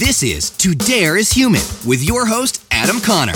This is To Dare is Human with your host, Adam Connor.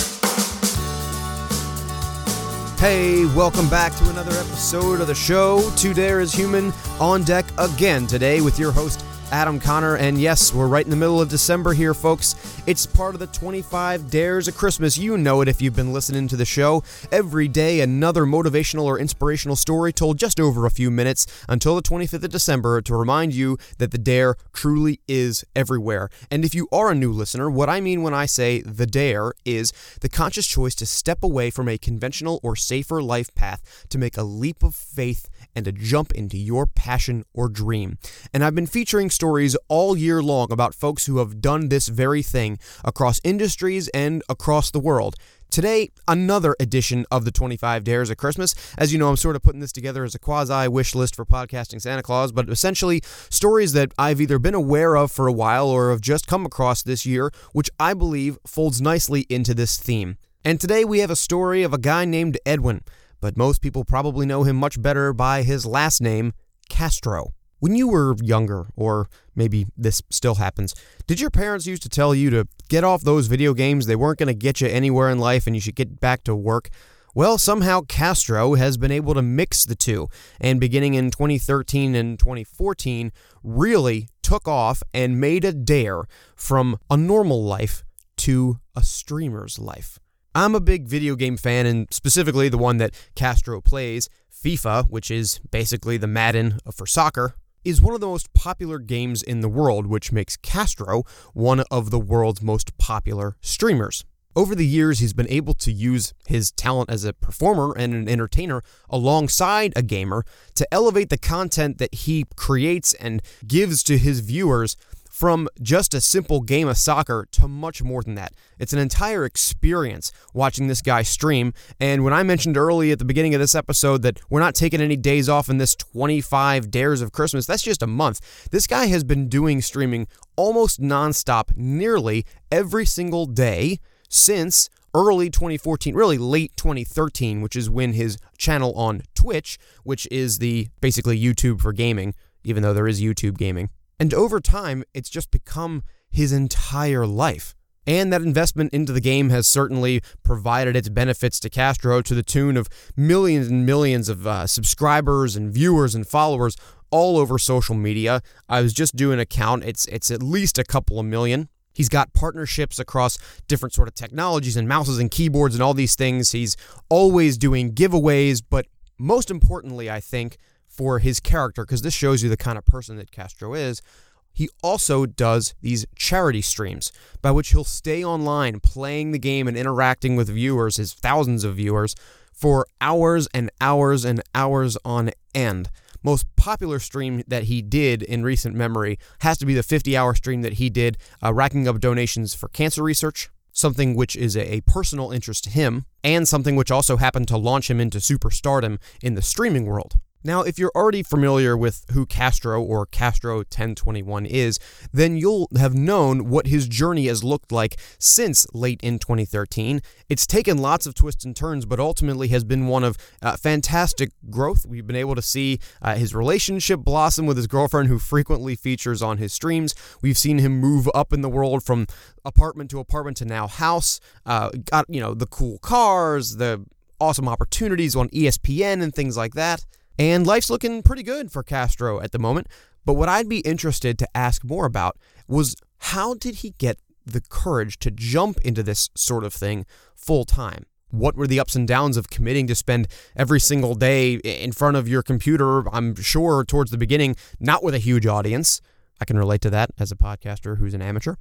Hey, welcome back to another episode of the show. To Dare is Human on deck again today with your host, Adam Connor. And yes, we're right in the middle of December here, folks. It's part of the 25 Dares of Christmas. You know it if you've been listening to the show. Every day, another motivational or inspirational story told just over a few minutes until the 25th of December to remind you that the dare truly is everywhere. And if you are a new listener, what I mean when I say the dare is the conscious choice to step away from a conventional or safer life path to make a leap of faith and to jump into your passion or dream. And I've been featuring stories all year long about folks who have done this very thing across industries and across the world. Today, another edition of the 25 Dares of Christmas. As you know, I'm sort of putting this together as a quasi wish list for podcasting Santa Claus, but essentially stories that I've either been aware of for a while or have just come across this year, which I believe folds nicely into this theme. And today we have a story of a guy named Edwin but most people probably know him much better by his last name, Castro. When you were younger, or maybe this still happens, did your parents used to tell you to get off those video games? They weren't going to get you anywhere in life and you should get back to work? Well, somehow Castro has been able to mix the two, and beginning in 2013 and 2014, really took off and made a dare from a normal life to a streamer's life. I'm a big video game fan, and specifically the one that Castro plays, FIFA, which is basically the Madden for soccer, is one of the most popular games in the world, which makes Castro one of the world's most popular streamers. Over the years, he's been able to use his talent as a performer and an entertainer alongside a gamer to elevate the content that he creates and gives to his viewers from just a simple game of soccer to much more than that. It's an entire experience watching this guy stream. And when I mentioned early at the beginning of this episode that we're not taking any days off in this 25 dares of Christmas, that's just a month. This guy has been doing streaming almost nonstop nearly every single day since early 2014, really late 2013, which is when his channel on Twitch, which is the basically YouTube for gaming, even though there is YouTube gaming, and over time, it's just become his entire life. And that investment into the game has certainly provided its benefits to Castro to the tune of millions and millions of uh, subscribers and viewers and followers all over social media. I was just doing a count; it's it's at least a couple of million. He's got partnerships across different sort of technologies and mouses and keyboards and all these things. He's always doing giveaways, but most importantly, I think for his character, because this shows you the kind of person that Castro is, he also does these charity streams by which he'll stay online playing the game and interacting with viewers, his thousands of viewers, for hours and hours and hours on end. Most popular stream that he did in recent memory has to be the 50 hour stream that he did uh, racking up donations for cancer research, something which is a, a personal interest to him, and something which also happened to launch him into superstardom in the streaming world. Now, if you're already familiar with who Castro or Castro 1021 is, then you'll have known what his journey has looked like since late in 2013. It's taken lots of twists and turns, but ultimately has been one of uh, fantastic growth. We've been able to see uh, his relationship blossom with his girlfriend, who frequently features on his streams. We've seen him move up in the world from apartment to apartment to now house. Uh, got, you know, the cool cars, the awesome opportunities on ESPN and things like that. And life's looking pretty good for Castro at the moment. But what I'd be interested to ask more about was how did he get the courage to jump into this sort of thing full time? What were the ups and downs of committing to spend every single day in front of your computer? I'm sure towards the beginning, not with a huge audience. I can relate to that as a podcaster who's an amateur.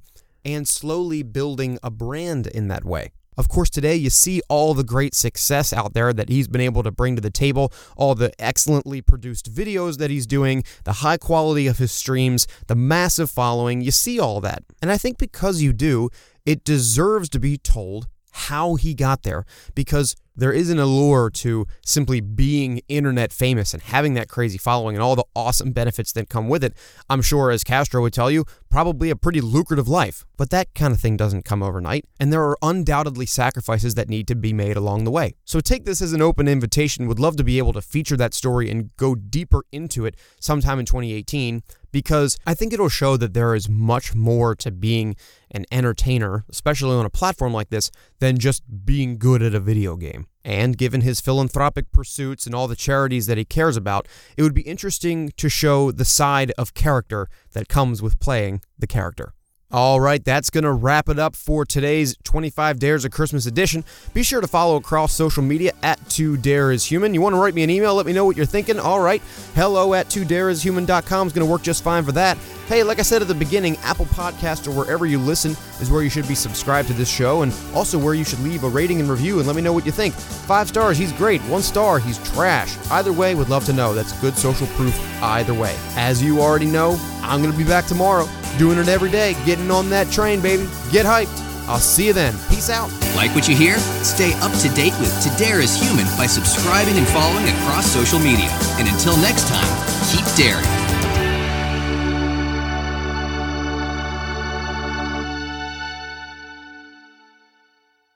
And slowly building a brand in that way. Of course, today you see all the great success out there that he's been able to bring to the table, all the excellently produced videos that he's doing, the high quality of his streams, the massive following. You see all that. And I think because you do, it deserves to be told how he got there because there is an allure to simply being internet famous and having that crazy following and all the awesome benefits that come with it. I'm sure, as Castro would tell you, probably a pretty lucrative life. But that kind of thing doesn't come overnight, and there are undoubtedly sacrifices that need to be made along the way. So take this as an open invitation. Would love to be able to feature that story and go deeper into it sometime in 2018. Because I think it'll show that there is much more to being an entertainer, especially on a platform like this, than just being good at a video game. And given his philanthropic pursuits and all the charities that he cares about, it would be interesting to show the side of character that comes with playing the character. All right, that's going to wrap it up for today's 25 Dares of Christmas edition. Be sure to follow across social media at To Dare is Human. You want to write me an email, let me know what you're thinking. All right, hello at todareishuman.com is going to work just fine for that. Hey, like I said at the beginning, Apple Podcast or wherever you listen is where you should be subscribed to this show and also where you should leave a rating and review and let me know what you think. Five stars, he's great. One star, he's trash. Either way, would love to know. That's good social proof either way. As you already know, I'm going to be back tomorrow doing it every day, getting on that train, baby. Get hyped. I'll see you then. Peace out. Like what you hear? Stay up to date with To Dare is Human by subscribing and following across social media. And until next time, keep daring.